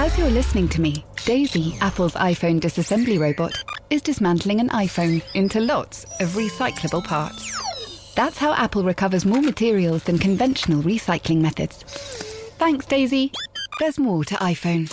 As you're listening to me, Daisy, Apple's iPhone disassembly robot, is dismantling an iPhone into lots of recyclable parts. That's how Apple recovers more materials than conventional recycling methods. Thanks, Daisy. There's more to iPhone.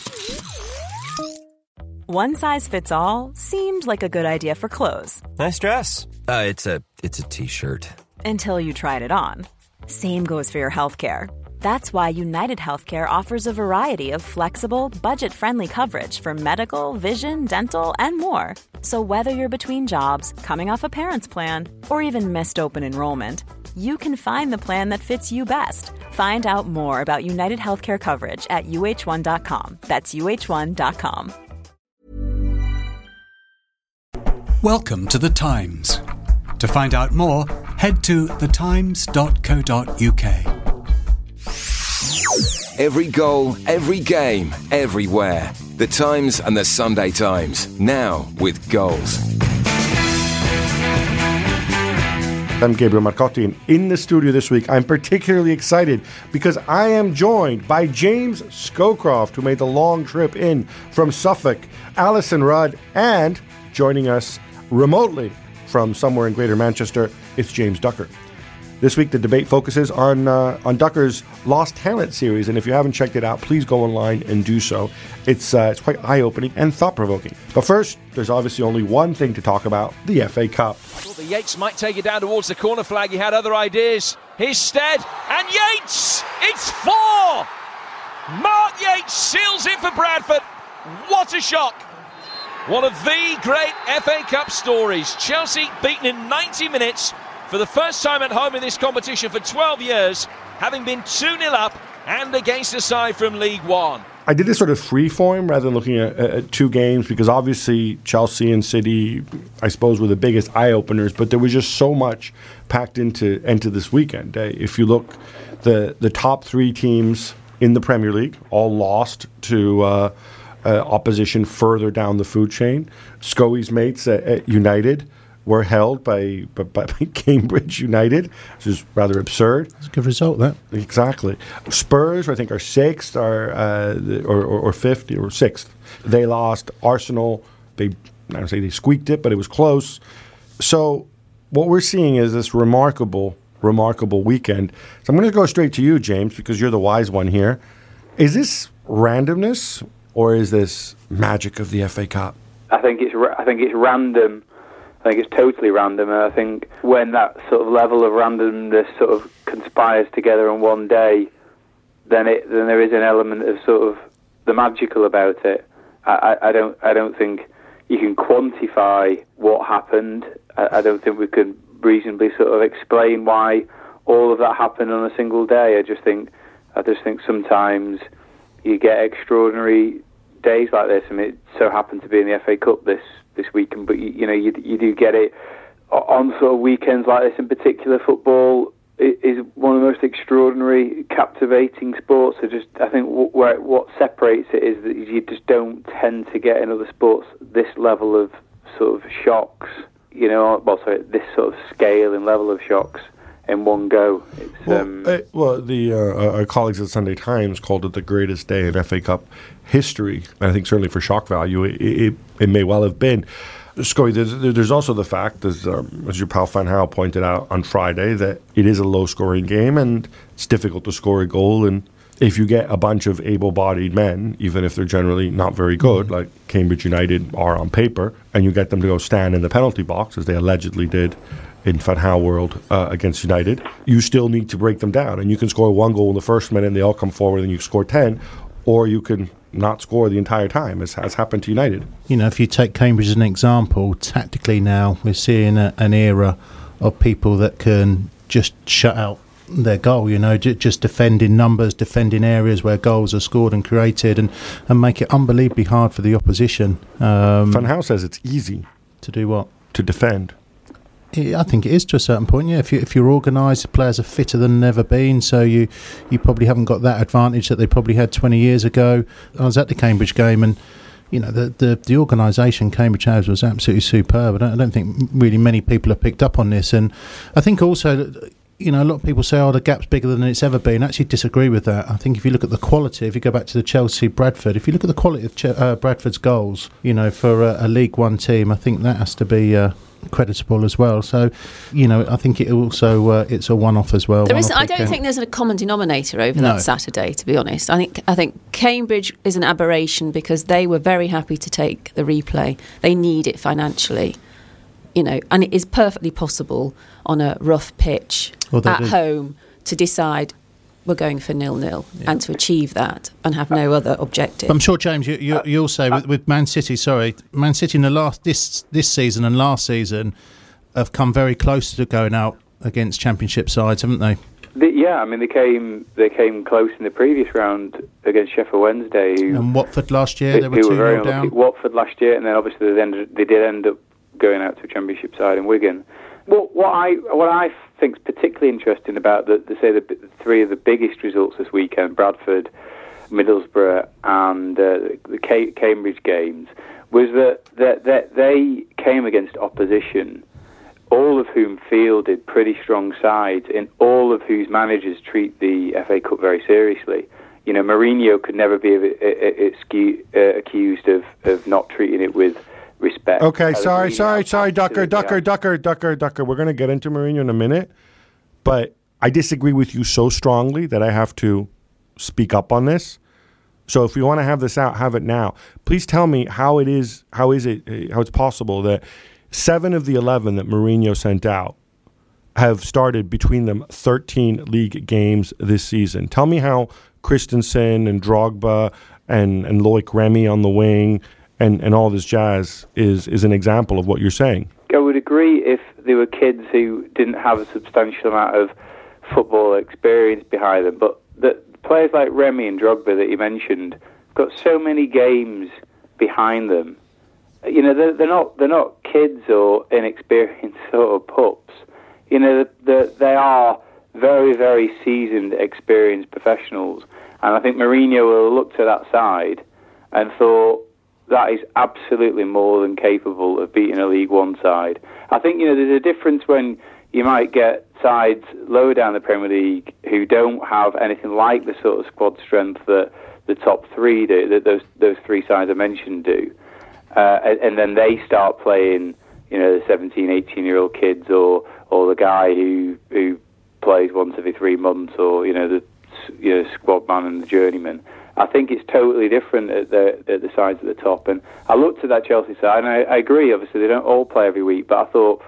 One size fits all seemed like a good idea for clothes Nice dress. Uh, it's a it's a t-shirt. until you tried it on. Same goes for your healthcare. That's why United Healthcare offers a variety of flexible, budget friendly coverage for medical, vision, dental, and more. So, whether you're between jobs, coming off a parent's plan, or even missed open enrollment, you can find the plan that fits you best. Find out more about United Healthcare coverage at uh1.com. That's uh1.com. Welcome to The Times. To find out more, head to thetimes.co.uk. Every goal, every game, everywhere. The Times and the Sunday Times. Now with goals. I'm Gabriele Marcotti, and in the studio this week, I'm particularly excited because I am joined by James Scowcroft, who made the long trip in from Suffolk, Alyson Rudd, and joining us remotely from somewhere in Greater Manchester, it's James Ducker. This week, the debate focuses on uh, on Ducker's Lost Talent series, and if you haven't checked it out, please go online and do so. It's uh, it's quite eye opening and thought provoking. But first, there's obviously only one thing to talk about: the FA Cup. Thought the Yeates might take it down towards the corner flag. He had other ideas. Here's Stead and Yeates. It's four. Mark Yeates seals it for Bradford. What a shock! One of the great FA Cup stories. Chelsea beaten in 90 minutes for the first time at home in this competition for 12 years, having been 2 0 up and against a side from League One. I did this sort of free form rather than looking at, at two games because obviously Chelsea and City, I suppose, were the biggest eye openers. But there was just so much packed into into this weekend. Uh, if you look, the the top three teams in the Premier League all lost to uh, uh, opposition further down the food chain. Scoey's mates at, at United were held by, by, by Cambridge United, which is rather absurd. It's a good result, that. Exactly. Spurs, I think, are sixth, or uh, the- or, or, or fifth, or sixth. They lost. Arsenal, they I don't say they squeaked it, but it was close. So what we're seeing is this remarkable, remarkable weekend. So I'm going to go straight to you, James, because you're the wise one here. Is this randomness or is this magic of the FA Cup? I think it's ra- I think it's random. I think it's totally random, and I think when that sort of level of randomness sort of conspires together on one day, then it then there is an element of sort of the magical about it. I, I, I don't I don't think you can quantify what happened. I, I don't think we can reasonably sort of explain why all of that happened on a single day. I just think I just think sometimes you get extraordinary days like this, and it so happened to be in the FA Cup this this weekend. But you, you know, you you do get it on sort of weekends like this. In particular, football is one of the most extraordinary, captivating sports. So just I think where what separates it is that you just don't tend to get in other sports this level of sort of shocks. You know, well, sorry, this sort of scale and level of shocks in one go. It's Well, um, uh, well the uh, our colleagues at Sunday Times called it the greatest day in FA Cup history. And I think certainly for shock value, it, it, it may well have been. Scoey, there's, there's also the fact, as, um, as your pal Van Gaal pointed out on Friday, that it is a low-scoring game and it's difficult to score a goal. And if you get a bunch of able-bodied men, even if they're generally not very good, like Cambridge United are on paper, and you get them to go stand in the penalty box, as they allegedly did in Van Gaal world uh, against United, you still need to break them down. And you can score one goal in the first minute and they all come forward and you score 10, or you can not score the entire time, as has happened to United. You know, if you take Cambridge as an example, tactically now we're seeing a, an era of people that can just shut out their goal, you know, just defend in numbers, defend in areas where goals are scored and created, and, and make it unbelievably hard for the opposition. Um, Van Gaal says it's easy to do what? to defend. I think it is to a certain point. Yeah, if you if you're organised, the players are fitter than ever been. So you you probably haven't got that advantage that they probably had 20 years ago. I was at the Cambridge game and. You know the the, the organisation Cambridge has was absolutely superb. I don't, I don't think really many people have picked up on this, and I think also you know, a lot of people say, "Oh, the gap's bigger than it's ever been." I actually disagree with that. I think if you look at the quality, if you go back to the Chelsea Bradford, if you look at the quality of Ch- uh, Bradford's goals, you know, for a, a League One team, I think that has to be. Uh, creditable as well so you know i think it also uh, it's a one-off as well There is. I don't think there's a common denominator over No. that Saturday. To be honest, I think I think Cambridge is an aberration because they were very happy to take the replay. They need it financially, you know, and it is perfectly possible on a rough pitch Well, at do. home to decide we're going for nil nil and to achieve that and have no other objective. I'm sure, James, you, you, uh, you'll say with, with Man City. Sorry, Man City in the last this this season and last season have come very close to going out against Championship sides, haven't they? The, yeah, I mean they came they came close in the previous round against Sheffield Wednesday. Who, And Watford last year, who- they were two were very down. Watford last year, and then obviously they, ended, they did end up going out to a Championship side in Wigan. What, what I what I think is particularly interesting about the, the say the, b- three of the biggest results this weekend, Bradford, Middlesbrough, and uh, the Ca- Cambridge games, was that, that that they came against opposition all of whom fielded pretty strong sides, and all of whose managers treat the FA Cup very seriously. You know, Mourinho could never be uh, uh, excu- uh, accused of, of not treating it with respect. Okay, sorry, sorry, sorry, Ducker, Ducker, Ducker, Ducker, Ducker. We're going to get into Mourinho in a minute, but I disagree with you so strongly that I have to speak up on this. So if we want to have this out, have it now. Please tell me how it is. How is it? uh, How it's possible that seven of the eleven that Mourinho sent out have started between them 13 league games this season. Tell me how Christensen and Drogba and, and Loic Remy on the wing and, and all this jazz is, is an example of what you're saying. I would agree if there were kids who didn't have a substantial amount of football experience behind them, but the players like Remy and Drogba that you mentioned got so many games behind them. You know, they're, they're not they're not kids or inexperienced sort of pups. You know, they they are very very seasoned, experienced professionals, and I think Mourinho will look to that side and thought that is absolutely more than capable of beating a League One side. I think you know there's a difference when you might get sides lower down the Premier League who don't have anything like the sort of squad strength that the top three do, that those those three sides I mentioned do, uh, and, and then they start playing you know the 17, 18 year old kids or or the guy who who plays once every three months or you know the you know squad man and the journeyman. I think it's totally different at the at the sides at the top. And I looked at that Chelsea side, and I, I agree. Obviously, they don't all play every week, but I thought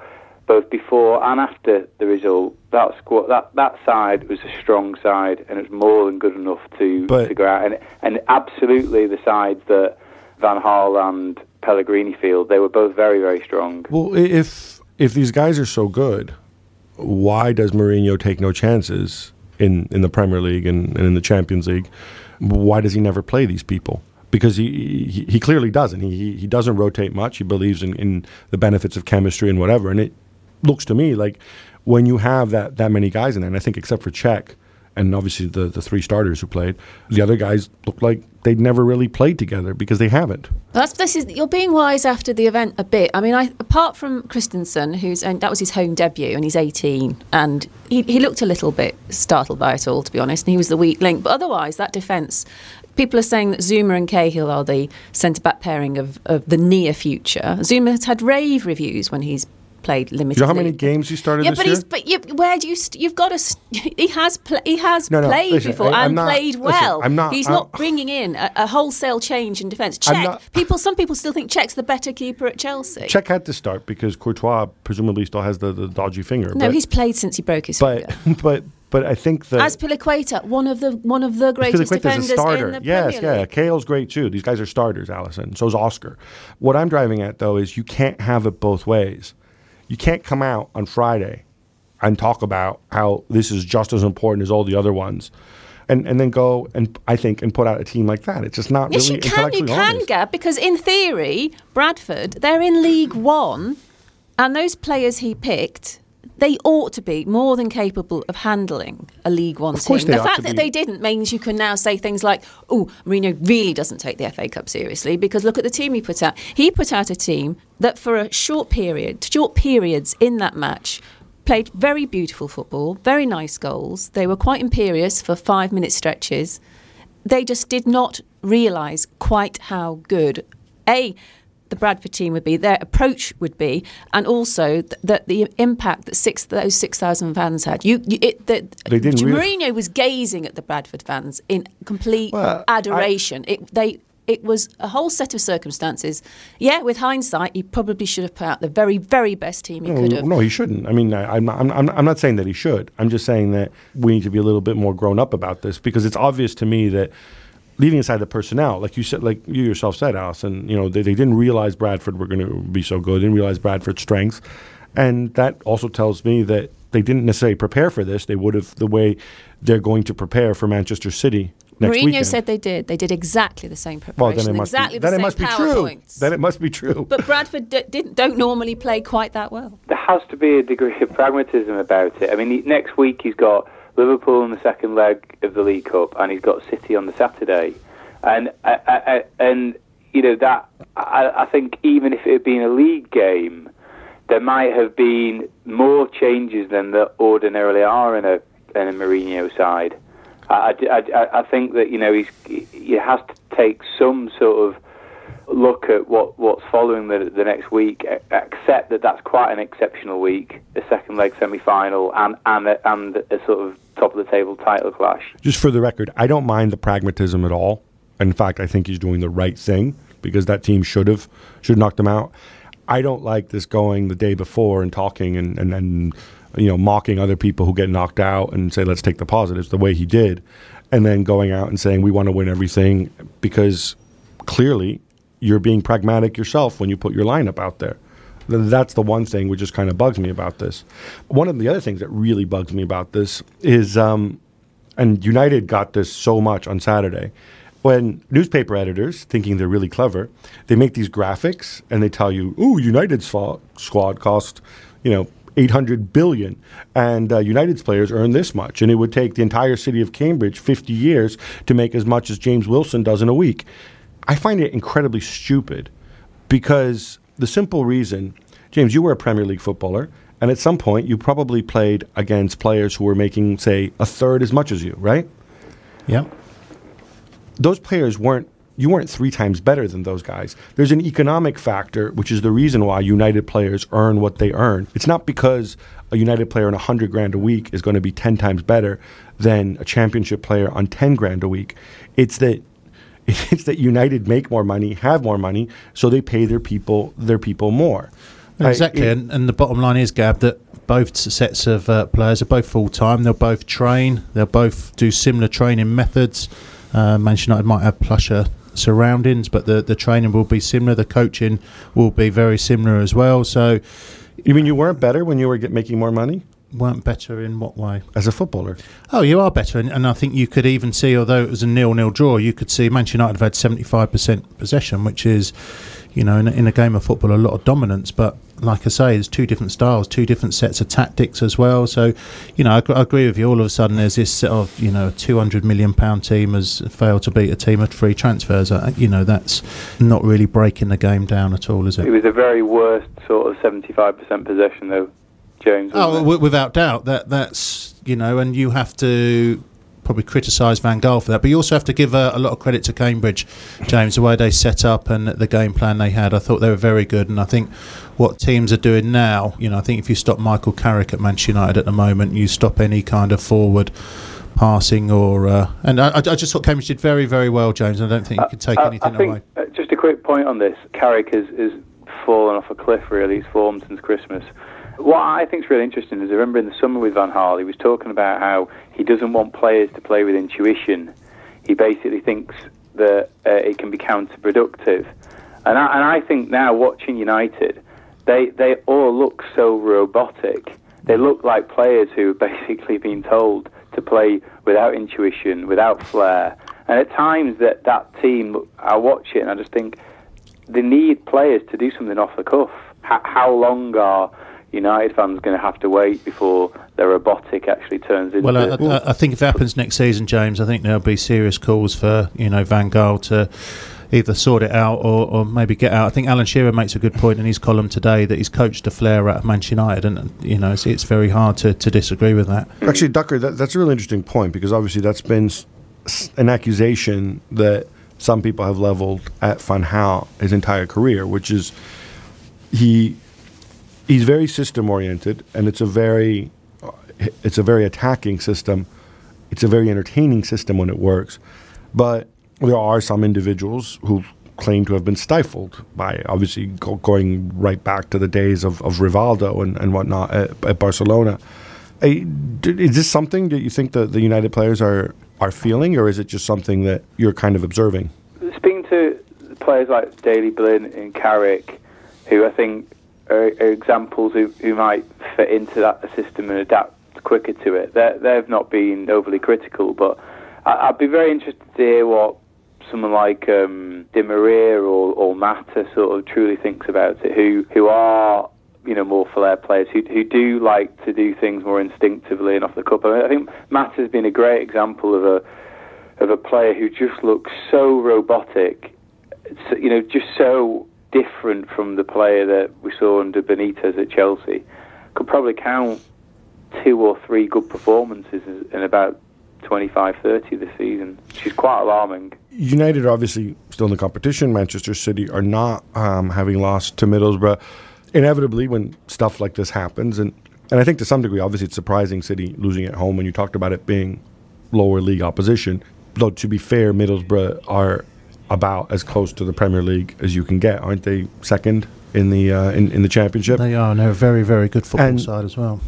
both before and after the result, that squad, that that side was a strong side, and it was more than good enough to But- to go out. And and absolutely, the sides that Van Gaal and Pellegrini field, they were both very very strong. Well, if if these guys are so good, why does Mourinho take no chances in, in the Premier League and, and in the Champions League? Why does he never play these people? Because he he, he clearly doesn't. He, he doesn't rotate much. He believes in, in the benefits of chemistry and whatever. And it looks to me like when you have that that many guys in there, and I think except for Cech and obviously the the three starters who played, the other guys look like they'd never really played together because they haven't. That's this is you're being wise after the event a bit. I mean, I apart from Christensen, who's and that was his home debut, and he's 18, and he he looked a little bit startled by it all, to be honest. And he was the weak link, but otherwise, that defence. People are saying that Zouma and Cahill are the centre back pairing of, of the near future. Zouma has had rave reviews when he's played limited. Do you know how many games he started Yeah, this but year? he's but you, where do you st- you've got to st- he has pl- he has No, no, played listen, before I- and not- played listen, well. I'm not- He's I'm- not bringing in a, a wholesale change in defence. Not- people some people still think Cech's the better keeper at Chelsea. Cech had to start because Courtois presumably still has the, the dodgy finger. no, but, he's played since he broke his but finger. but but I think that As Piliqueta, one of the one of the greatest defenders a starter. in the yes, Premier yeah. League. Cale's great too. These guys are starters, Alyson. So's Oscar. What I'm driving at though is you can't have it both ways. You can't come out on Friday and talk about how this is just as important as all the other ones. And, and then go and I think and put out a team like that. It's just not Yes, really you can. You can, honest. Gab, because in theory, Bradford, they're in League One, and those players he picked, they ought to be more than capable of handling a League One team. The fact that be. they didn't means you can now say things like, "Oh, Mourinho really doesn't take the FA Cup seriously," because look at the team he put out. He put out a team that, for a short period, short periods in that match. played very beautiful football, very nice goals. They were quite imperious for five minute stretches. They just did not realise quite how good a the Bradford team would be, their approach would be, and also th- that the impact that six those six thousand fans had. You, you it, the, They didn't really- Mourinho was gazing at the Bradford fans in complete Well, I- adoration. it they. It was a whole set of circumstances. Yeah, with hindsight, he probably should have put out the very, very best team he No, could have. no, he shouldn't. I mean, I, I'm, I'm I'm not saying that he should. I'm just saying that we need to be a little bit more grown up about this because it's obvious to me that leaving aside the personnel, like you said, like you yourself said, Alyson, you know, they, they didn't realize Bradford were going to be so good. Didn't realize Bradford's strengths, and that also tells me that they didn't necessarily prepare for this. They would have the way they're going to prepare for Manchester City next Mourinho weekend. said they did. They did exactly the same well, preparation. then it must exactly be. the Then it same must be true. Then it must be true. But Bradford d- didn't, don't normally play quite that well. there has to be a degree of pragmatism about it. I mean, he, next week he's got Liverpool in the second leg of the League Cup, and he's got City on the Saturday, and I, I, I, and you know that I, I think even if it had been a league game, there might have been more changes than there ordinarily are in a in a Mourinho side. I, I, I, I think that you know he's he has to take some sort of look at what, what's following the, the next week, accept that that's quite an exceptional week, a second leg semi final, and, and, a, and a sort of top of the table title clash. just for the record, I don't mind the pragmatism at all. In fact, I think he's doing the right thing because that team should have should knocked him out. I don't like this going the day before and talking and, and, and you know mocking other people who get knocked out and say let's take the positives the way he did, and then going out and saying we want to win everything because clearly you're being pragmatic yourself when you put your lineup out there. That's the one thing which just kind of bugs me about this. One of the other things that really bugs me about this is, um, and United got this so much on Saturday, when newspaper editors, thinking they're really clever, they make these graphics and they tell you, "Ooh, United's fa- squad cost, you know." 800 billion and uh, United's players earn this much and it would take the entire city of Cambridge 50 years to make as much as James Wilson does in a week. I find it incredibly stupid because the simple reason, James, you were a Premier League footballer, and at some point you probably played against players who were making, say, a third as much as you, right? Yeah. Those players weren't. You weren't three times better than those guys. There's an economic factor, which is the reason why United players earn what they earn. It's not because a United player on 100 grand a week is going to be 10 times better than a championship player on 10 grand a week. It's that it's that United make more money, have more money, so they pay their people their people more. I- Exactly, it- and, and the bottom line is, Gab, that both sets of uh, players are both full time. They'll both train. They'll both do similar training methods. Uh, Manchester United might have plusher surroundings, but the, the training will be similar. The coaching will be very similar as well. So, you mean you weren't better when you were get, making more money weren't better in what way? as a footballer? Oh, you are better, and, and I think you could even see, although it was a nil-nil draw, you could see Manchester United have had seventy-five percent possession, which is, you know, in, a- in a game of football, a lot of dominance. But like I say, there's two different styles, two different sets of tactics as well. So, you know, I, I agree with you. All of a sudden, there's this sort of, you know, two hundred million pound team has failed to beat a team of free transfers. Uh, you know, that's not really breaking the game down at all, is It it? was a very worst sort of 75% possession, though, James. Oh, w- without doubt. That that's you know, and you have to probably criticise Van Gaal for that, but you also have to give uh, a lot of credit to Cambridge, James, the way they set up and the game plan they had. I thought they were very good, and I think what teams are doing now, you know, I think if you stop Michael Carrick at Manchester United at the moment, you stop any kind of forward passing or uh, and I, I just thought Cambridge did very very well, James. I don't think you could take I- anything I think, away. uh, just a quick point on this. Carrick has, has fallen off a cliff, really. He's formed since Christmas. What I think is really interesting is I remember in the summer with Van Gaal, he was talking about how he doesn't want players to play with intuition. He basically thinks that uh, it can be counterproductive. And I, and I think now, watching United, they, they all look so robotic. They look like players who have basically been told to play without intuition, without flair. And at times that that team, I watch it and I just think they need players to do something off the cuff. How, how long are United fans going to have to wait before the robotic actually turns into? Well, I, I, I think if it happens next season, James, I think there'll be serious calls for you know Van Gaal to, either sort it out or, or maybe get out. I think Alan Shearer makes a good point in his column today that he's coached a flare at Manchester United, and you know it's, it's very hard to, to disagree with that. Actually, Ducker, that, that's a really interesting point because obviously that's been an accusation that some people have leveled at Van Gaal his entire career, which is he he's very system oriented, and it's a very it's a very attacking system. It's a very entertaining system when it works, but there are some individuals who claim to have been stifled by obviously go, going right back to the days of, of Rivaldo and, and whatnot at, at Barcelona. Uh, is this something that you think that the United players are are feeling, or is it just something that you're kind of observing? Speaking to players like Daley Blind and Carrick, who I think are, are examples who, who might fit into that system and adapt quicker to it. they they've not been overly critical, but I, would be very interested to hear what someone like um, Maria or, or Mata sort of truly thinks about it, who who are you know more flair players who who do like to do things more instinctively and off the cup. I, mean, I think Mata has been a great example of a of a player who just looks so robotic, you know, just so different from the player that we saw under Benitez at Chelsea. Could probably count two or three good performances in about 25 30 this season, which is quite alarming. United are obviously still in the competition. Manchester City are not, um, having lost to Middlesbrough. Inevitably, when stuff like this happens, and, and I think to some degree, obviously, it's surprising City losing at home when you talked about it being lower league opposition. Though, to be fair, Middlesbrough are about as close to the Premier League as you can get, aren't they? Second in the uh, in, in the Championship. They are, and they're a very, very good football and side as well.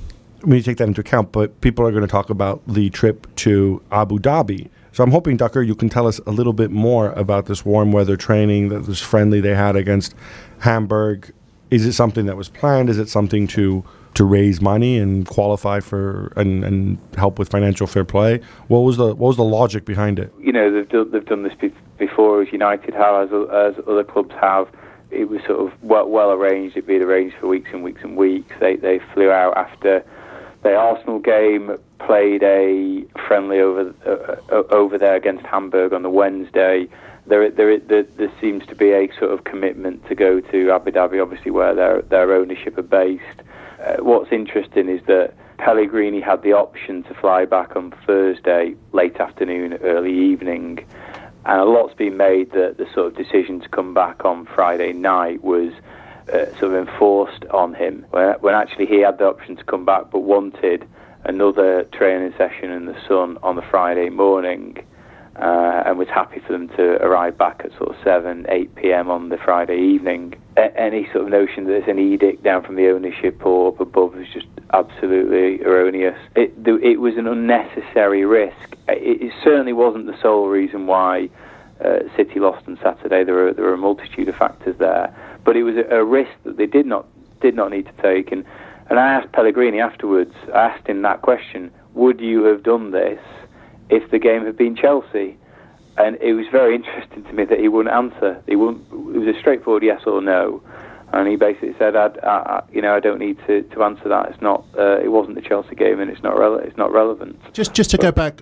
When you take that into account, but people are going to talk about the trip to Abu Dhabi. So I'm hoping, Ducker, you can tell us a little bit more about this warm weather training that was friendly they had against Hamburg. Is it something that was planned? Is it something to to raise money and qualify for and, and help with financial fair play? What was the what was the logic behind it? You know, they've done, they've done this before, as United have, as, as other clubs have. It was sort of well, well arranged. It'd been arranged for weeks and weeks and weeks. They they flew out after the Arsenal game, played a friendly over uh, uh, over there against Hamburg on the Wednesday. There, there, there, there, seems to be a sort of commitment to go to Abu Dhabi, obviously where their their ownership are based. Uh, what's interesting is that Pellegrini had the option to fly back on Thursday, late afternoon, early evening, and a lot's been made that the sort of decision to come back on Friday night was uh, sort of enforced on him. When, when actually he had the option to come back but wanted another training session in the sun on the Friday morning uh, and was happy for them to arrive back at sort of 7, 8 p.m. on the Friday evening. A- any sort of notion that there's an edict down from the ownership or up above is just absolutely erroneous. It, it was an unnecessary risk. It, it certainly wasn't the sole reason why uh, City lost on Saturday. There were, there were a multitude of factors there. But it was a, a risk that they did not did not need to take. And, and I asked Pellegrini afterwards, I asked him that question, would you have done this if the game had been Chelsea? And it was very interesting to me that he wouldn't answer. He wouldn't, it was a straightforward yes or no. And he basically said, I, I, you know, I don't need to, to answer that. It's not, uh, it wasn't the Chelsea game, and it's not, rele- it's not relevant. Just, just to but, go back,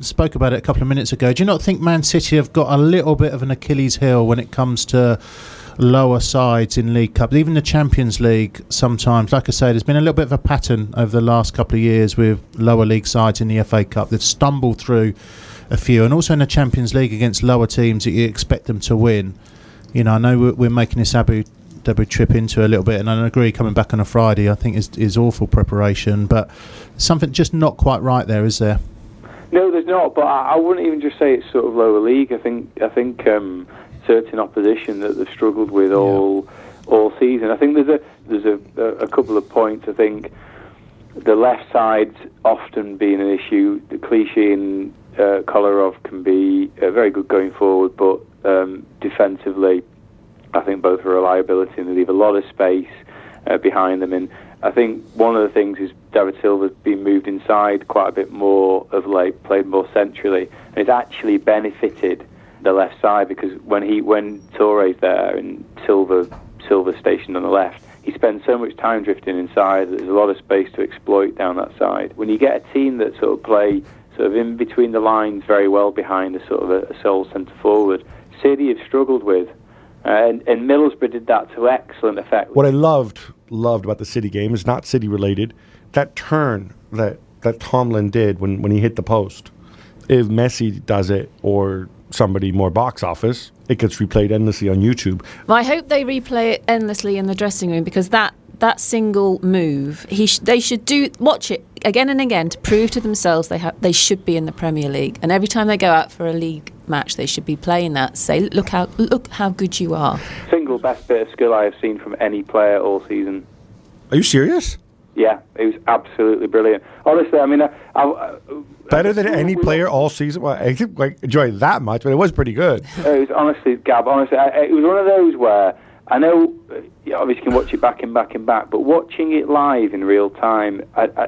spoke about it a couple of minutes ago. Do you not think Man City have got a little bit of an Achilles heel when it comes to lower sides in League Cup, even the Champions League. Sometimes, like I say, there's been a little bit of a pattern over the last couple of years with lower league sides in the FA Cup. They've stumbled through a few, and also in the Champions League against lower teams that you expect them to win. You know, I know we're, we're making this Abu Dhabi trip into a little bit, and I agree coming back on a Friday, I think is is awful preparation, but something just not quite right there, is there? No, there's not. But I wouldn't even just say it's sort of lower league. I think I think um, certain opposition that they've struggled with yeah. all all season. I think there's a there's a, a, couple of points. I think the left side's often been an issue. The Clichy and uh, Kolarov can be uh, very good going forward, but um, defensively, I think both are a liability and they leave a lot of space uh, behind them. And I think one of the things is David Silva's been moved inside quite a bit more of late, played more centrally, and it's actually benefited the left side because when he when Touré's there and Silva Silva stationed on the left, he spends so much time drifting inside. That there's a lot of space to exploit down that side. When you get a team that sort of play sort of in between the lines very well behind a sort of a, a sole centre forward, City have struggled with. Uh, and, and Middlesbrough did that to excellent effect. What I loved loved about the City game is not City related. That turn that that Tomlin did when, when he hit the post. If Messi does it or somebody more box office, it gets replayed endlessly on YouTube. Well, I hope they replay it endlessly in the dressing room because that that single move, he sh- they should do watch it again and again to prove to themselves they ha- they should be in the Premier League. And every time they go out for a league match, they should be playing that. Say, look how look how good you are. Single best bit of skill I have seen from any player all season. Are you serious? Yeah, it was absolutely brilliant. Honestly, I mean, I, I, Better than any player all season. Well, I didn't like, enjoy it that much, but it was pretty good. it was honestly, Gab. Honestly, I, it was one of those where I know, you obviously, you can watch it back and back and back, but watching it live in real time,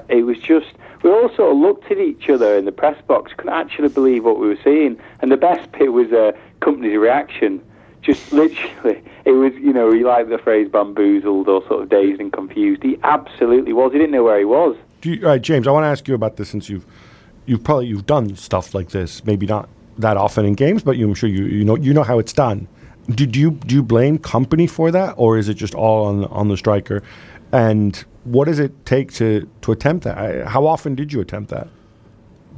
it was just. We all sort of looked at each other in the press box, couldn't actually believe what we were seeing, and the best bit was uh, Kompany's reaction. Just literally, it was, you know, he liked the phrase bamboozled or sort of dazed and confused. He absolutely was. He didn't know where he was. You, James, I want to ask you about this since you've you've probably you've done stuff like this, maybe not that often in games, but you, I'm sure you you know you know how it's done. Do, do you do you blame Kompany for that, or is it just all on on the striker? And what does it take to to attempt that? I- How often did you attempt that?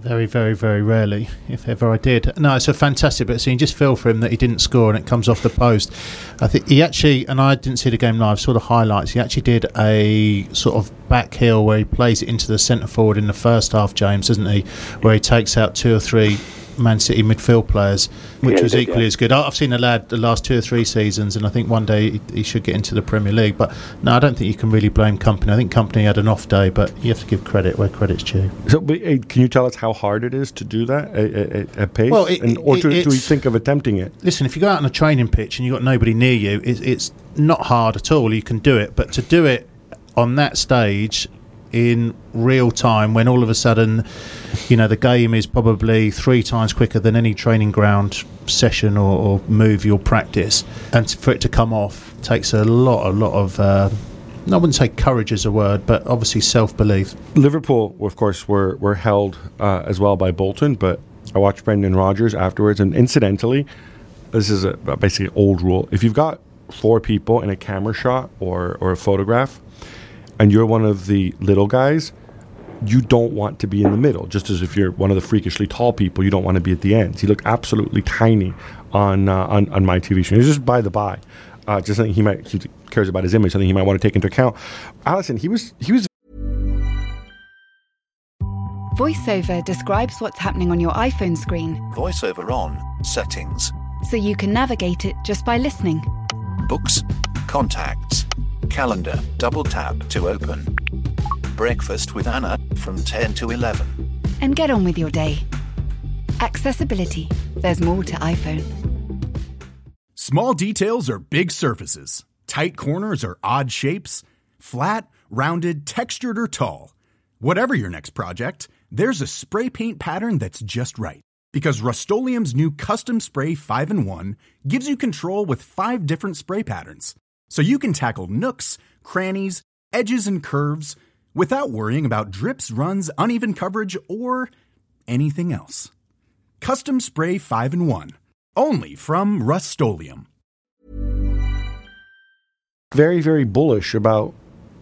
Very, very, very rarely, if ever I did. No, it's a fantastic bit. So you just feel for him that he didn't score and it comes off the post. I think he actually, and I didn't see the game live, saw the highlights. He actually did a sort of back heel where he plays it into the centre forward in the first half, James, doesn't he? Where he takes out two or three Man City midfield players, which Yeah, was did, equally yeah. as good. I- I've seen the lad the last two or three seasons, and I think one day he, he should get into the Premier League. But no, I don't think you can really blame Kompany. I think Kompany had an off day, but you have to give credit where credit's due. So, can you tell us how hard it is to do that at, at, at pace? Well, it- and, or it- do, do we think of attempting it? Listen, if you go out on a training pitch and you've got nobody near you, it's, it's not hard at all. You can do it. But to do it on that stage in real time when all of a sudden, you know, the game is probably three times quicker than any training ground session or, or move you'll practice, and for it to come off takes a lot, a lot of. Uh, I wouldn't say courage is a word, but obviously self belief. Liverpool, of course, were were held uh, as well by Bolton, but I watched Brendan Rodgers afterwards, and incidentally, this is a, basically old rule. If you've got four people in a camera shot or or a photograph, and you're one of the little guys, you don't want to be in the middle. Just as if you're one of the freakishly tall people, you don't want to be at the ends. He looked absolutely tiny on uh, on, on my TV screen. It's just by the by. Uh, just something he might he cares about his image, something he might want to take into account. Alyson, he was he was VoiceOver describes what's happening on your iPhone screen VoiceOver on. Settings. so you can navigate it just by listening. Books. Contacts. Calendar. Double tap to open. Breakfast with Anna from 10 to 11. And get on with your day. Accessibility. There's more to iPhone. Small details are big surfaces. Tight corners are odd shapes. Flat, rounded, textured, or tall. Whatever your next project, there's a spray paint pattern that's just right. Because Rust-Oleum Custom Spray 5 in 1 gives you control with five different spray patterns. So you can tackle nooks, crannies, edges, and curves without worrying about drips, runs, uneven coverage, or anything else. Custom Spray 5 in 1. Only from Rust very, very bullish about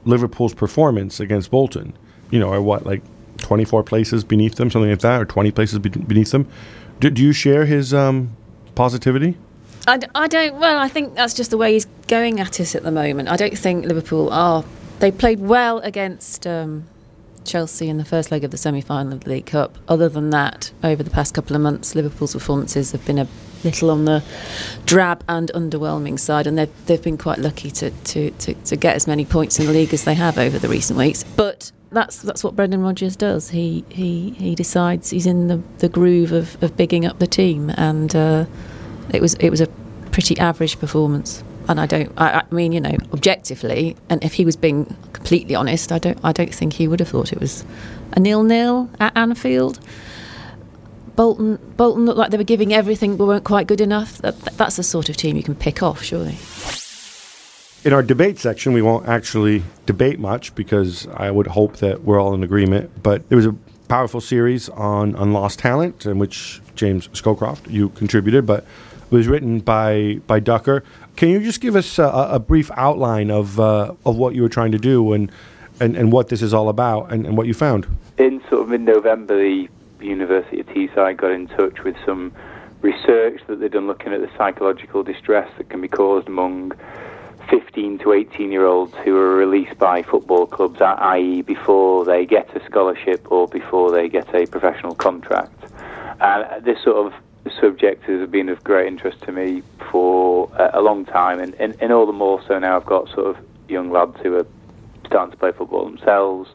Liverpool's performance against Bolton. You know, what, like 24 places beneath them, something like that, or 20 places beneath them. Do, do you share his um, positivity? I, I don't. Well, I think that's just the way he's going at us at the moment. I don't think Liverpool are. They played well against um, Chelsea in the first leg of the semi-final of the League Cup. Other than that, over the past couple of months, Liverpool's performances have been a little on the drab and underwhelming side, and they've they've been quite lucky to to, to, to get as many points in the league as they have over the recent weeks. But that's that's what Brendan Rodgers does. He he he decides he's in the, the groove of, of bigging up the team, and uh, it was it was a pretty average performance. And I don't. I, I mean, you know, objectively, and if he was being completely honest, I don't. I don't think he would have thought it was a nil-nil at Anfield. Bolton, Bolton looked like they were giving everything, but weren't quite good enough. That, that's the sort of team you can pick off, surely. In our debate section, we won't actually debate much because I would hope that we're all in agreement. But there was a powerful series on, on lost talent in which James Scowcroft, you contributed, but was written by by Ducker. Can you just give us a, a brief outline of uh, of what you were trying to do and, and, and what this is all about and, and what you found? In sort of mid-November, the University of Teesside got in touch with some research that they'd done looking at the psychological distress that can be caused among 15 to 18 year olds who are released by football clubs, i.e., before they get a scholarship or before they get a professional contract. And this sort of subject has been of great interest to me for uh, a long time, and, and, and all the more so now I've got sort of young lads who are starting to play football themselves.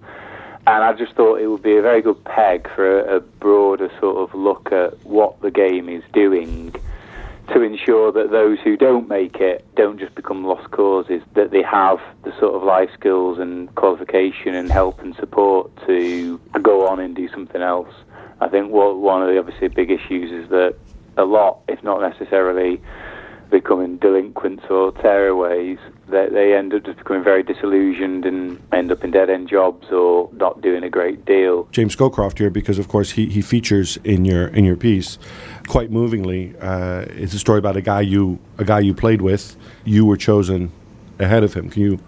And I just thought it would be a very good peg for a, a broader sort of look at what the game is doing to ensure that those who don't make it don't just become lost causes, that they have the sort of life skills and qualification and help and support to go on and do something else. I think what, one of the obviously big issues is that a lot, if not necessarily becoming delinquents or tearaways, they, they end up just becoming very disillusioned and end up in dead end jobs or not doing a great deal. James Scowcroft here, because of course he, he features in your in your piece quite movingly. Uh, it's a story about a guy you a guy you played with. You were chosen ahead of him. Can you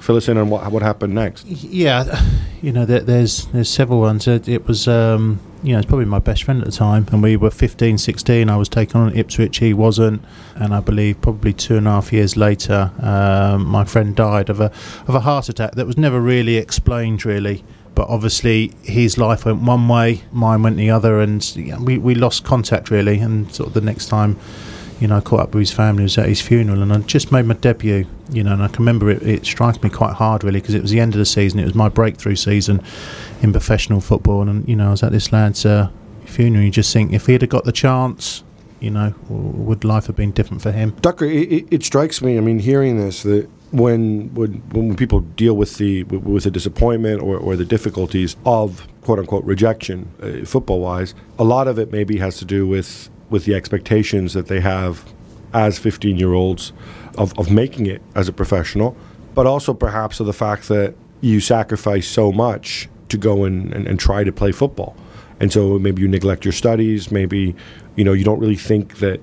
fill us in on what what happened next? Yeah, you know, there, there's there's several ones. It, it was um, you know, it's probably my best friend at the time, and we were 15, 16. I was taken on Ipswich, he wasn't, and I believe probably two and a half years later, um, my friend died of a of a heart attack that was never really explained, really. But obviously, his life went one way, mine went the other, and we we lost contact really. And sort of the next time you know, I caught up with his family, was at his funeral, and I just made my debut, you know, and I can remember it, it strikes me quite hard, really, because it was the end of the season, it was my breakthrough season in professional football, and, you know, I was at this lad's uh, funeral, you just think, if he'd have got the chance, you know, would life have been different for him? Ducker, it, it strikes me, I mean, hearing this, that when when when people deal with the with the disappointment or, or the difficulties of quote unquote rejection, uh, football wise, a lot of it maybe has to do with with the expectations that they have as 15 year olds of, of making it as a professional, but also perhaps of the fact that you sacrifice so much to go and, and, and try to play football. And so maybe you neglect your studies, maybe you know you don't really think that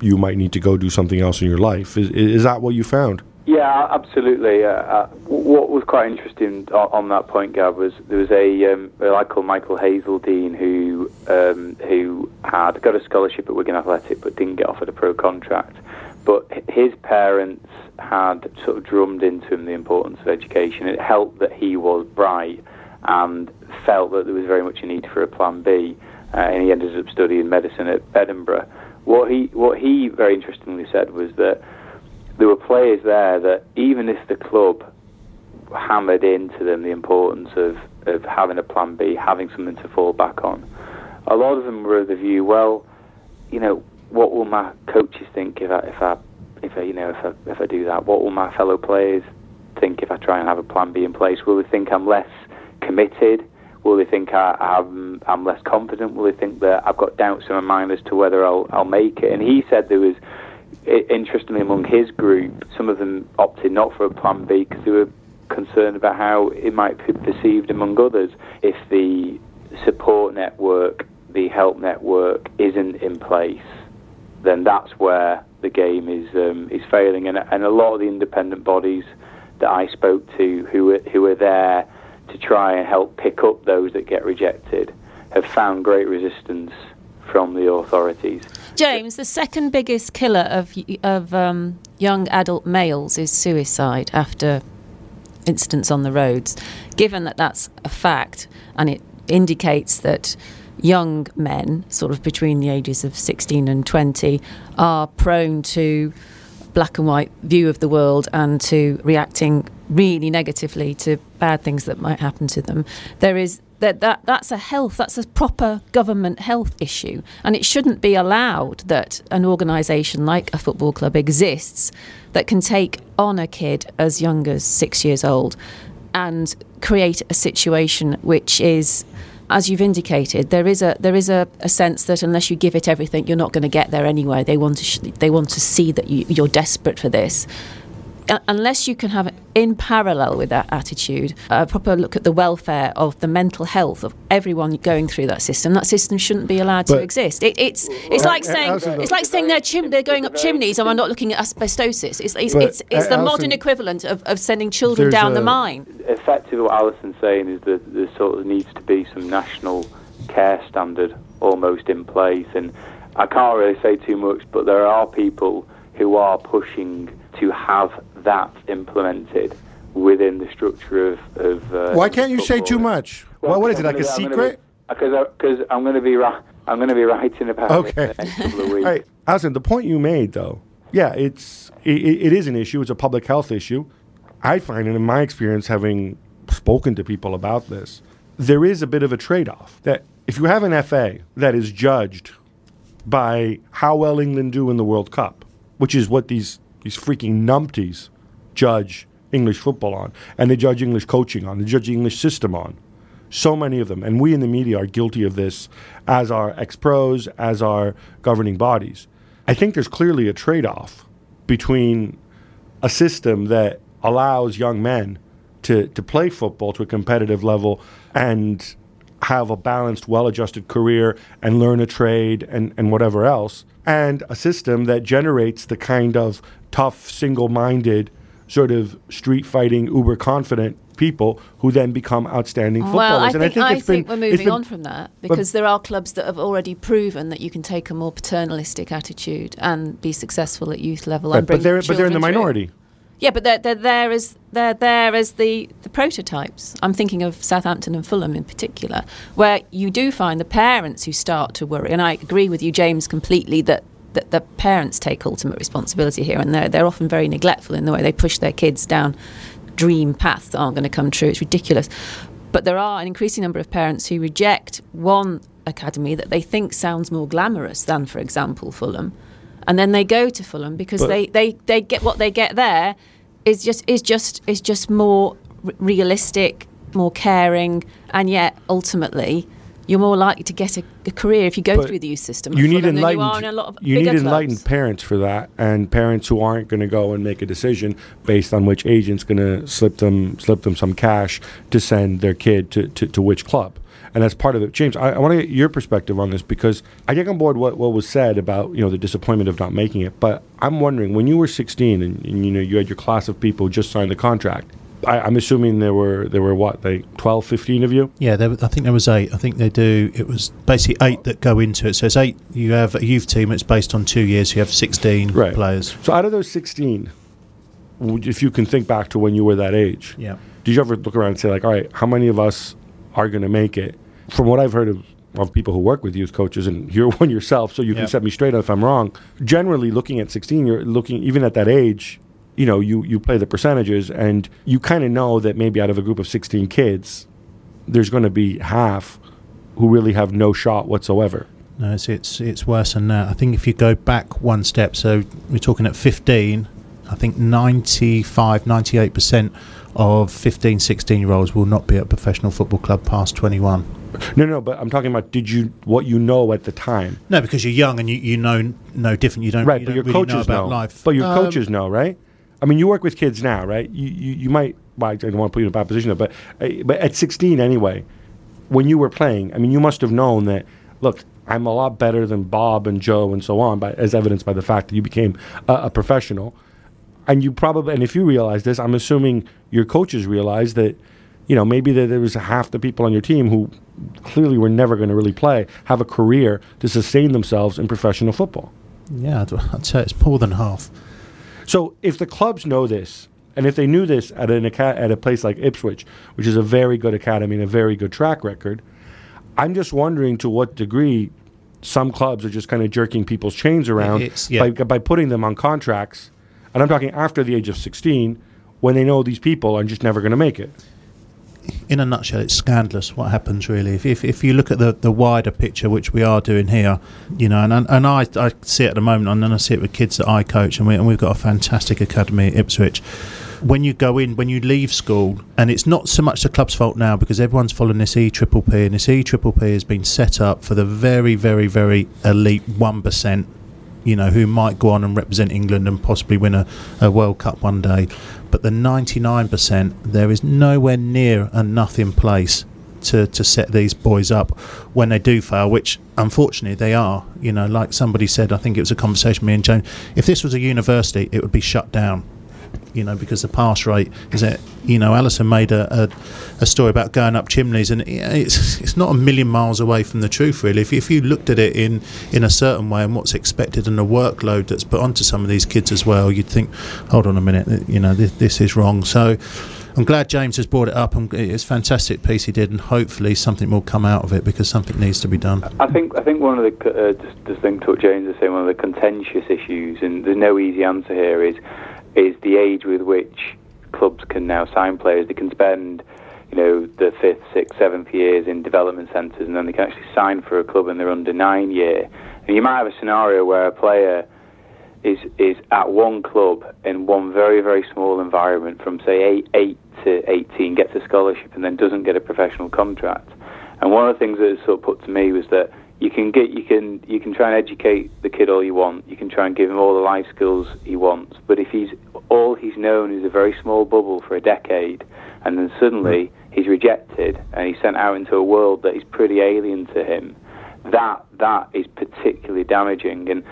you might need to go do something else in your life. Is, is that what you found? Yeah, absolutely. Uh, uh, what was quite interesting on, on, that point, Gab, was there was a, um, called Michael Hazeldine who um, who had got a scholarship at Wigan Athletic but didn't get offered a pro contract. But his parents had sort of drummed into him the importance of education. It helped that he was bright and felt that there was very much a need for a plan B, uh, and he ended up studying medicine at Edinburgh. What he what he very interestingly said was that there were players there that even if the club hammered into them the importance of, of having a plan B, having something to fall back on, a lot of them were of the view, well, you know, what will my coaches think if I, if I, if I, you know, if I, if I do that? What will my fellow players think if I try and have a plan B in place? Will they think I'm less committed? Will they think I, I'm, I'm less confident? Will they think that I've got doubts in my mind as to whether I'll, I'll make it? And he said there was interestingly, among his group, some of them opted not for a plan B because they were concerned about how it might be perceived among others if the support network, the help network, isn't in place. Then that's where the game is um, is failing, and and a lot of the independent bodies that I spoke to, who are, who are there to try and help pick up those that get rejected, have found great resistance from the authorities. James, the second biggest killer of of um, young adult males is suicide after incidents on the roads. Given that that's a fact, and it indicates that young men, sort of between the ages of 16 and 20, are prone to black and white view of the world and to reacting really negatively to bad things that might happen to them. There is that, that that's a health, that's a proper government health issue. And it shouldn't be allowed that an organisation like a football club exists that can take on a kid as young as six years old and create a situation which is as you've indicated, there is a there is a, a sense that unless you give it everything, you're not going to get there anyway. They want to sh- they want to see that you, you're desperate for this, unless you can have in parallel with that attitude a proper look at the welfare of the mental health of everyone going through that system, that system shouldn't be allowed to exist. It, it's it's Well, like uh, saying Alyson, it's like saying they're chim- they're going up chimneys and we're not looking at asbestosis. It's it's it's, it's uh, the Alyson, modern equivalent of, of sending children There's down the mine. Effectively, what Alyson's saying is that there sort of needs to be some national care standard almost in place, and I can't really say too much, but there are people who are pushing to have that implemented within the structure of. of uh, Why can't you say too much? Well, what, what is it, like a gonna- secret? Because I'm going to be ri- I'm going to be writing about Okay. it in the next couple of weeks. right, Alyson, the point you made, though, yeah, it's it, it is an issue. It's a public health issue. I find, and in my experience, having spoken to people about this, there is a bit of a trade-off. That if you have an FA that is judged by how well England do in the World Cup, which is what these these freaking numpties judge English football on, and they judge English coaching on, they judge the English system on. So many of them, and we in the media are guilty of this, as are ex pros, as are governing bodies. I think there's clearly a trade off between a system that allows young men to, to play football to a competitive level and have a balanced, well adjusted career and learn a trade and, and whatever else, and a system that generates the kind of tough, single minded, sort of street fighting, uber confident people who then become outstanding footballers. Well, I and think, I think, I think been, we're moving been- on from that because there are clubs that have already proven that you can take a more paternalistic attitude and be successful at youth level Right, but they're but they're in the through. minority. Yeah, but they're, they're there as they're there as the, the prototypes. I'm thinking of Southampton and Fulham in particular, where you do find the parents who start to worry. And I agree with you, James, completely that, that the parents take ultimate responsibility here, and they're they're often very neglectful in the way they push their kids down dream paths that aren't going to come true. It's ridiculous. But there are an increasing number of parents who reject one academy that they think sounds more glamorous than, for example, Fulham. And then they go to Fulham because But- they, they, they get what they get there is just is just is just more r- realistic, more caring, and yet ultimately you're more likely to get a, a career if you go But through the youth system. you need enlightened. You, are in a lot of you need clubs. enlightened parents for that, and parents who aren't going to go and make a decision based on which agent's going to slip them slip them some cash to send their kid to, to, to which club. And that's part of it. James, I, I want to get your perspective on this because I get on board what, what was said about you know the disappointment of not making it. But I'm wondering when you were 16 and, and you know you had your class of people who just signed the contract. I, I'm assuming there were there were what like 12, 15 of you. Yeah, there, I think there was eight. I think they do. It was basically eight that go into it. So it's eight. You have a youth team. It's based on two years. You have sixteen Right. players. So out of those 16, if you can think back to when you were that age, Yeah. did you ever look around and say like, all right, how many of us are going to make it? From what I've heard of, of people who work with youth coaches, and you're one yourself, so you Yeah. can set me straight if I'm wrong. Generally, looking at 16, you're looking even at that age. You know, you you play the percentages, and you kind of know that maybe out of a group of 16 kids, there's going to be half who really have no shot whatsoever. No, it's, it's it's worse than that. I think if you go back one step, so we're talking at 15, I think 95, 98% of 15, 16 year olds will not be at a professional football club past 21. No, no, but I'm talking about did you what you know at the time? No, because you're young and you, you know no different. You don't, right, you but don't your really coaches know about know. life. But your Um, coaches know, right? I mean, you work with kids now, right? You you, you might. Well, I don't want to put you in a bad position, but uh, but at 16 anyway, when you were playing, I mean, you must have known that. Look, I'm a lot better than Bob and Joe and so on, by, as evidenced by the fact that you became a, a professional. And you probably, and if you realize this, I'm assuming your coaches realize that, you know, maybe that there was half the people on your team who clearly were never going to really play, have a career to sustain themselves in professional football. Yeah, I'd, I'd say it's more than half. So if the clubs know this, and if they knew this at an at a place like Ipswich, which is a very good academy and a very good track record, I'm just wondering to what degree some clubs are just kind of jerking people's chains around yeah. by, by putting them on contracts. And I'm talking after the age of 16, when they know these people are just never going to make it. In a nutshell, it's scandalous what happens really. If, if, if you look at the, the wider picture, which we are doing here, you know, and, and I, I see it at the moment, and then I see it with kids that I coach, and, we, and we've got a fantastic academy at Ipswich. When you go in, when you leave school, and it's not so much the club's fault now because everyone's following this E triple P, and this E triple P has been set up for the very, very, very elite one percent you know, who might go on and represent England and possibly win a, a World Cup one day. But the 99%, there is nowhere near enough in place to, to set these boys up when they do fail, which unfortunately they are. You know, like somebody said, I think it was a conversation me and James. If this was a university, it would be shut down. You know, because the pass rate is it. You know, Alyson made a, a, a story about going up chimneys, and it's it's not a million miles away from the truth, really. If, if you looked at it in in a certain way and what's expected and the workload that's put onto some of these kids as well, you'd think, hold on a minute, you know, this, this is wrong. So. I'm glad James has brought it up. and it's a fantastic piece he did, and hopefully something will come out of it because something needs to be done. I think I think one of the uh, to what James is saying, one of the contentious issues, and there's no easy answer here, is is the age with which clubs can now sign players. They can spend, you know, the fifth, sixth, seventh years in development centres, and then they can actually sign for a club in their under nine year. And you might have a scenario where a player is is at one club in one very very small environment from say eight eight to eighteen, gets a scholarship, and then doesn't get a professional contract. And one of the things that was sort of put to me was that you can get you can you can try and educate the kid all you want. You can try and give him all the life skills he wants. But if he's all he's known is a very small bubble for a decade, and then suddenly hmm. he's rejected and he's sent out into a world that is pretty alien to him, that that is particularly damaging. And,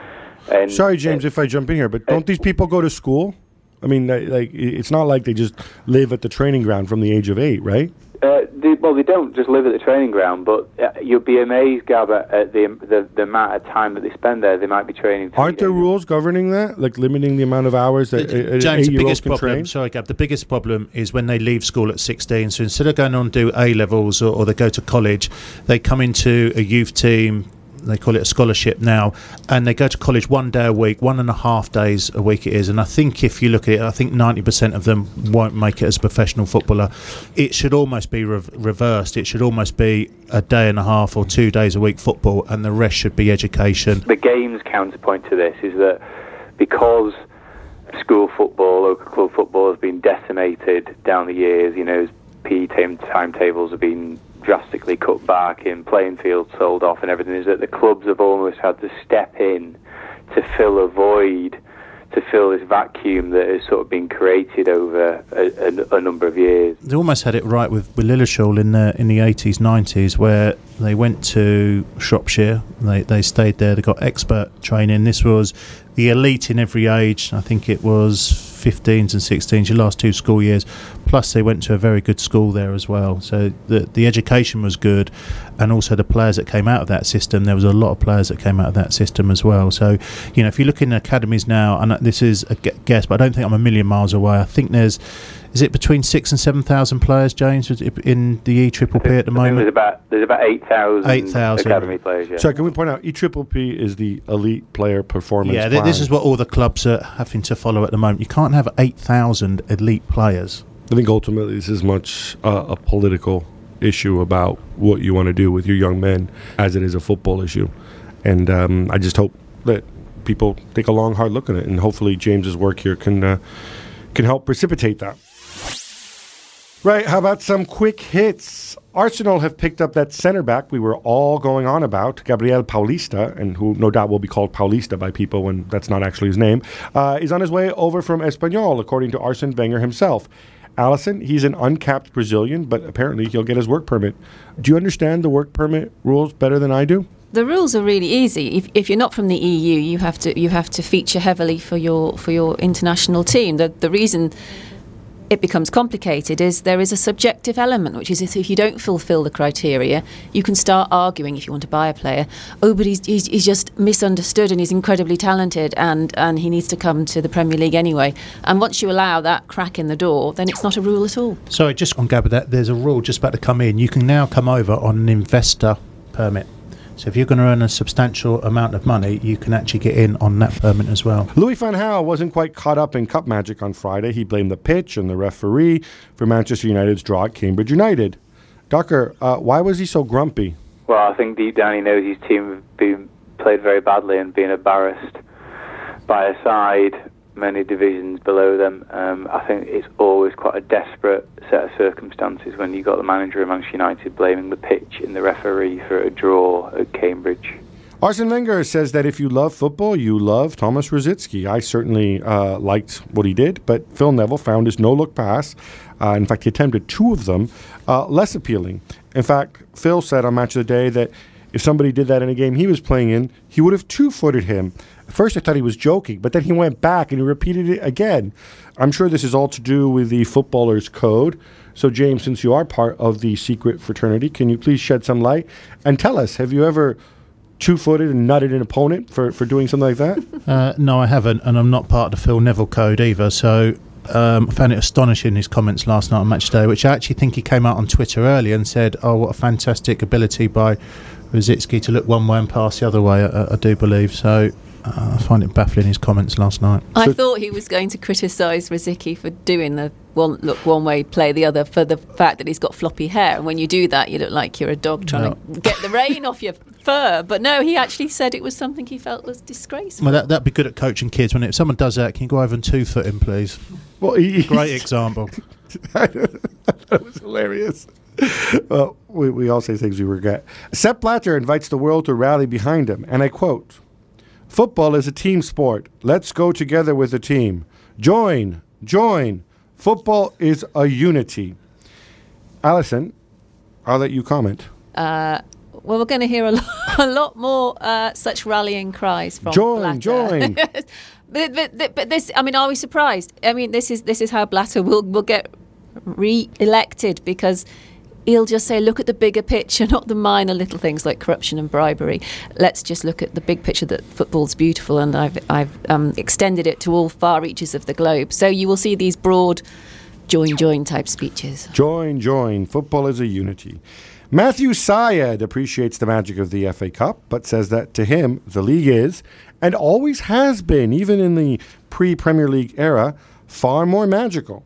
and Sorry, James, if I jump in here, but don't uh, these people go to school? I mean, like it's not like they just live at the training ground from the age of eight, right? Uh, they, well, they don't just live at the training ground, but uh, you'd be amazed, Gab, at the, the, the amount of time that they spend there. They might be training. Aren't there rules governing that, like limiting the amount of hours that a, a James, the biggest can problem. train? Sorry, Gab. The biggest problem is when they leave school at 16. So instead of going on to do A levels or, or they go to college, they come into a youth team. They call it a scholarship now, and they go to college one day a week, one and a half days a week it is. And I think if you look at it, I think 90% of them won't make it as a professional footballer. It should almost be rev- reversed. It should almost be a day and a half or two days a week football, and the rest should be education. The game's counterpoint to this is that because school football, local club football has been decimated down the years, you know, PE time- timetables have been drastically cut back in playing fields sold off and everything is that the clubs have almost had to step in to fill a void to fill this vacuum that has sort of been created over a, a, a number of years. They almost had it right with, with Lilleshall in the in the eighties, nineties, where they went to Shropshire. They they stayed there. They got expert training. This was the elite in every age. I think it was 15s and 16s, your last two school years. Plus, they went to a very good school there as well. So the the education was good, and also the players that came out of that system. There was a lot of players that came out of that system as well. So, you know, if you look in academies now, and this is a guess, but I don't think I'm a million miles away. I think there's is it between six and seven thousand players, James, in the E Triple P at the moment? there's about there's about eight thousand 8,000. academy players. Yeah. So can we point out E Triple P is the elite player performance? Yeah, th- this is what all the clubs are having to follow at the moment. You can't have 8,000 elite players. I think ultimately this is much uh, a political issue about what you want to do with your young men as it is a football issue. And um, I just hope that people take a long, hard look at it, and hopefully James's work here can uh, can help precipitate that. Right, how about some quick hits? Arsenal have picked up that centre back we were all going on about, Gabriel Paulista, and who no doubt will be called Paulista by people when that's not actually his name, uh, is on his way over from Espanyol, according to Arsene Wenger himself. Alyson, he's an uncapped Brazilian, but apparently he'll get his work permit. Do you understand the work permit rules better than I do? The rules are really easy. If, if you're not from the EU, you have to you have to feature heavily for your for your international team. The the reason it becomes complicated is there is a subjective element, which is if you don't fulfil the criteria, you can start arguing if you want to buy a player. Oh, but he's, he's, he's just misunderstood and he's incredibly talented and, and he needs to come to the Premier League anyway. And once you allow that crack in the door, then it's not a rule at all. Sorry, just on Gabba, that there's a rule just about to come in. You can now come over on an investor permit. So if you're going to earn a substantial amount of money, you can actually get in on that permit as well. Louis van Gaal wasn't quite caught up in cup magic on Friday. He blamed the pitch and the referee for Manchester United's draw at Cambridge United. Ducker, uh, why was he so grumpy? Well, I think deep down he knows his team have been played very badly and been embarrassed by a side many divisions below them. Um, I think it's always quite a desperate set of circumstances when you've got the manager of Manchester United blaming the pitch and the referee for a draw at Cambridge. Arsene Wenger says that if you love football, you love Thomas Rosicky. I certainly uh, liked what he did, but Phil Neville found his no look pass. Uh, in fact, he attempted two of them uh, less appealing. In fact, Phil said on Match of the Day that if somebody did that in a game he was playing in, he would have two footed him. First, I thought he was joking, but then he went back and he repeated it again. I'm sure this is all to do with the footballer's code. So, James, since you are part of the secret fraternity, can you please shed some light and tell us have you ever two footed and nutted an opponent for, for doing something like that? Uh, no, I haven't, and I'm not part of the Phil Neville code either. So um, I found it astonishing his comments last night on Match Day, which I actually think he came out on Twitter earlier and said, "Oh, what a fantastic ability by Rosicky to look one way and pass the other way." I, I do believe so. Uh, I find it baffling his comments last night. I thought he was going to criticise Rosicky for doing the one look one way, play the other for the fact that he's got floppy hair. And when you do that, you look like you're a dog trying to get the rain off your fur. But no, he actually said it was something he felt was disgraceful. Well, that, that'd be good at coaching kids. When if someone does that, can you go over and two foot him, please? Well, he, Great example. that was hilarious. Well, we, we all say things we regret. Sepp Blatter invites the world to rally behind him, and I quote Football is a team sport. Let's go together with a team. Join, join. Football is a unity. Alyson, I'll let you comment. Uh, well, we're going to hear a lot, a lot more uh, such rallying cries from Join, Blatter. join. but, but, but this, I mean, are we surprised? I mean, this is this is how Blatter will will get re-elected because he'll just say, look at the bigger picture, not the minor little things like corruption and bribery. Let's just look at the big picture that football's beautiful, and I've I've um, extended it to all far reaches of the globe. So you will see these broad join join type speeches. Join, join. Football is a unity. Matthew Syed appreciates the magic of the FA Cup, but says that to him, the league is, and always has been, even in the pre Premier League era, far more magical.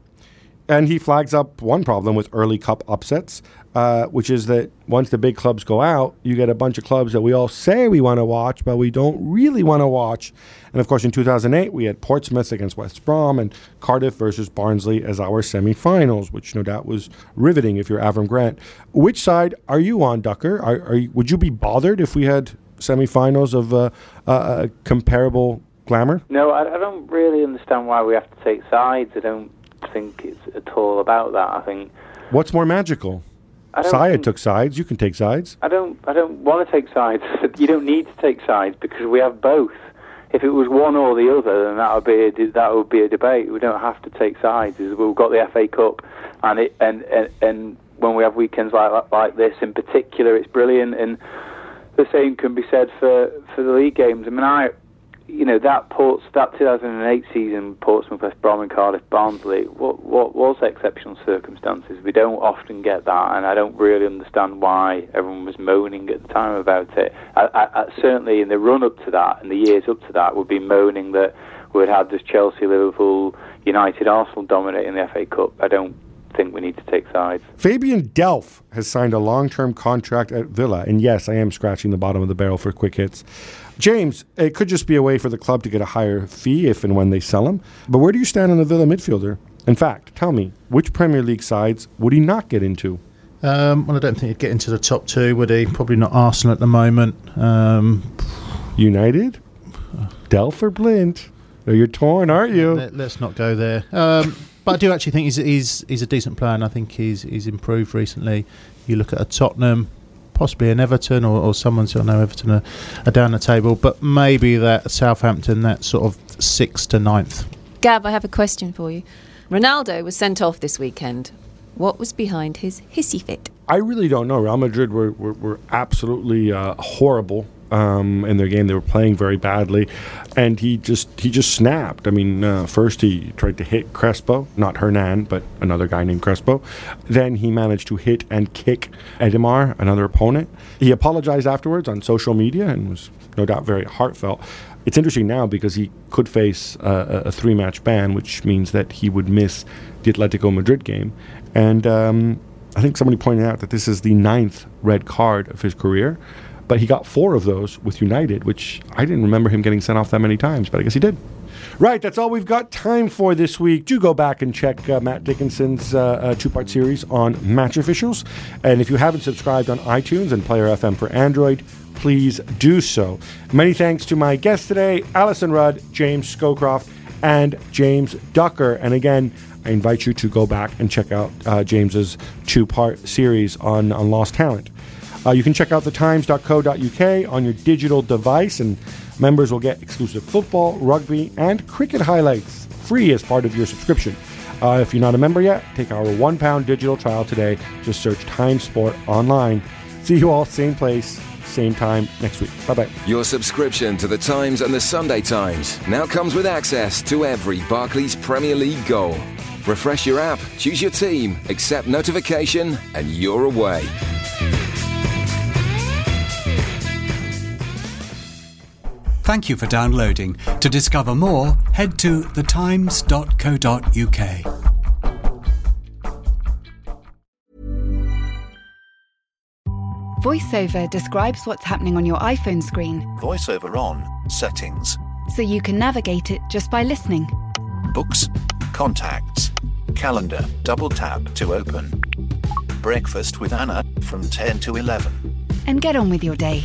And he flags up one problem with early cup upsets, uh, which is that once the big clubs go out, you get a bunch of clubs that we all say we want to watch, but we don't really want to watch. And of course, in 2008, we had Portsmouth against West Brom and Cardiff versus Barnsley as our semi-finals, which no doubt was riveting if you're Avram Grant. Which side are you on, Ducker? Are, are you, would you be bothered if we had semi-finals of uh, uh, comparable glamour? No, I, I don't really understand why we have to take sides. I don't think it's at all about that. I think What's more magical? I don't took sides. You can take sides. I don't. I don't want to take sides. you don't need to take sides because we have both. If it was one or the other, then that would be a, that would be a debate. We don't have to take sides. We've got the FA Cup, and it and and, and when we have weekends like like this, in particular, it's brilliant. And the same can be said for for the league games. I mean, I you know that Ports that 2008 season, Portsmouth, West Brom, and Cardiff, Barnsley. What what was exceptional circumstances? We don't often get that, and I don't really understand why everyone was moaning at the time about it. I, I, I, certainly, in the run up to that, and the years up to that, would be moaning that we'd had this Chelsea, Liverpool, United, Arsenal dominating the FA Cup. I don't think we need to take sides. Fabian Delph has signed a long-term contract at Villa, and yes, I am scratching the bottom of the barrel for quick hits. James, it could just be a way for the club to get a higher fee if and when they sell him. But where do you stand on the Villa midfielder? In fact, tell me, which Premier League sides would he not get into? Um, well, I don't think he'd get into the top two, would he? Probably not Arsenal at the moment. Um, United? Delph or Blind? Oh, You're torn, aren't you? Let, us not go there. Um, but I do actually think he's, he's he's a decent player, and I think he's he's improved recently. You look at a Tottenham, possibly an Everton, or, or someone. I know Everton are, are down the table, but maybe that Southampton, that sort of sixth to ninth. Gab, I have a question for you. Ronaldo was sent off this weekend. What was behind his hissy fit? I really don't know. Real Madrid were, were, were absolutely uh, horrible um, in their game. They were playing very badly, and he just he just snapped. I mean, uh, first he tried to hit Crespo, not Hernan, but another guy named Crespo. Then he managed to hit and kick Edimar, another opponent. He apologized afterwards on social media and was no doubt very heartfelt. It's interesting now because he could face uh, a a three-match ban, which means that he would miss the Atletico Madrid game, and. Um, I think somebody pointed out that this is the ninth red card of his career, but he got four of those with United, which I didn't remember him getting sent off that many times, but I guess he did. Right, that's all we've got time for this week. Do go back and check uh, Matt Dickinson's uh, uh, two part series on Match Officials. And if you haven't subscribed on iTunes and Player FM for Android, please do so. Many thanks to my guests today, Alyson Rudd, James Scowcroft, and James Ducker. And again, I invite you to go back and check out uh, James's two part series on, on Lost Talent. Uh, you can check out thetimes.co.uk on your digital device, and members will get exclusive football, rugby, and cricket highlights free as part of your subscription. Uh, if you're not a member yet, take our one pound digital trial today. Just search Times Sport online. See you all, same place, same time next week. Bye bye. Your subscription to The Times and The Sunday Times now comes with access to every Barclays Premier League goal. Refresh your app, choose your team, accept notification, and you're away. Thank you for downloading. To discover more, head to thetimes.co.uk. VoiceOver describes what's happening on your iPhone screen VoiceOver on. Settings. so you can navigate it just by listening. Books. Contacts. Calendar. Double tap to open. Breakfast with Anna from 10 to 11. And get on with your day.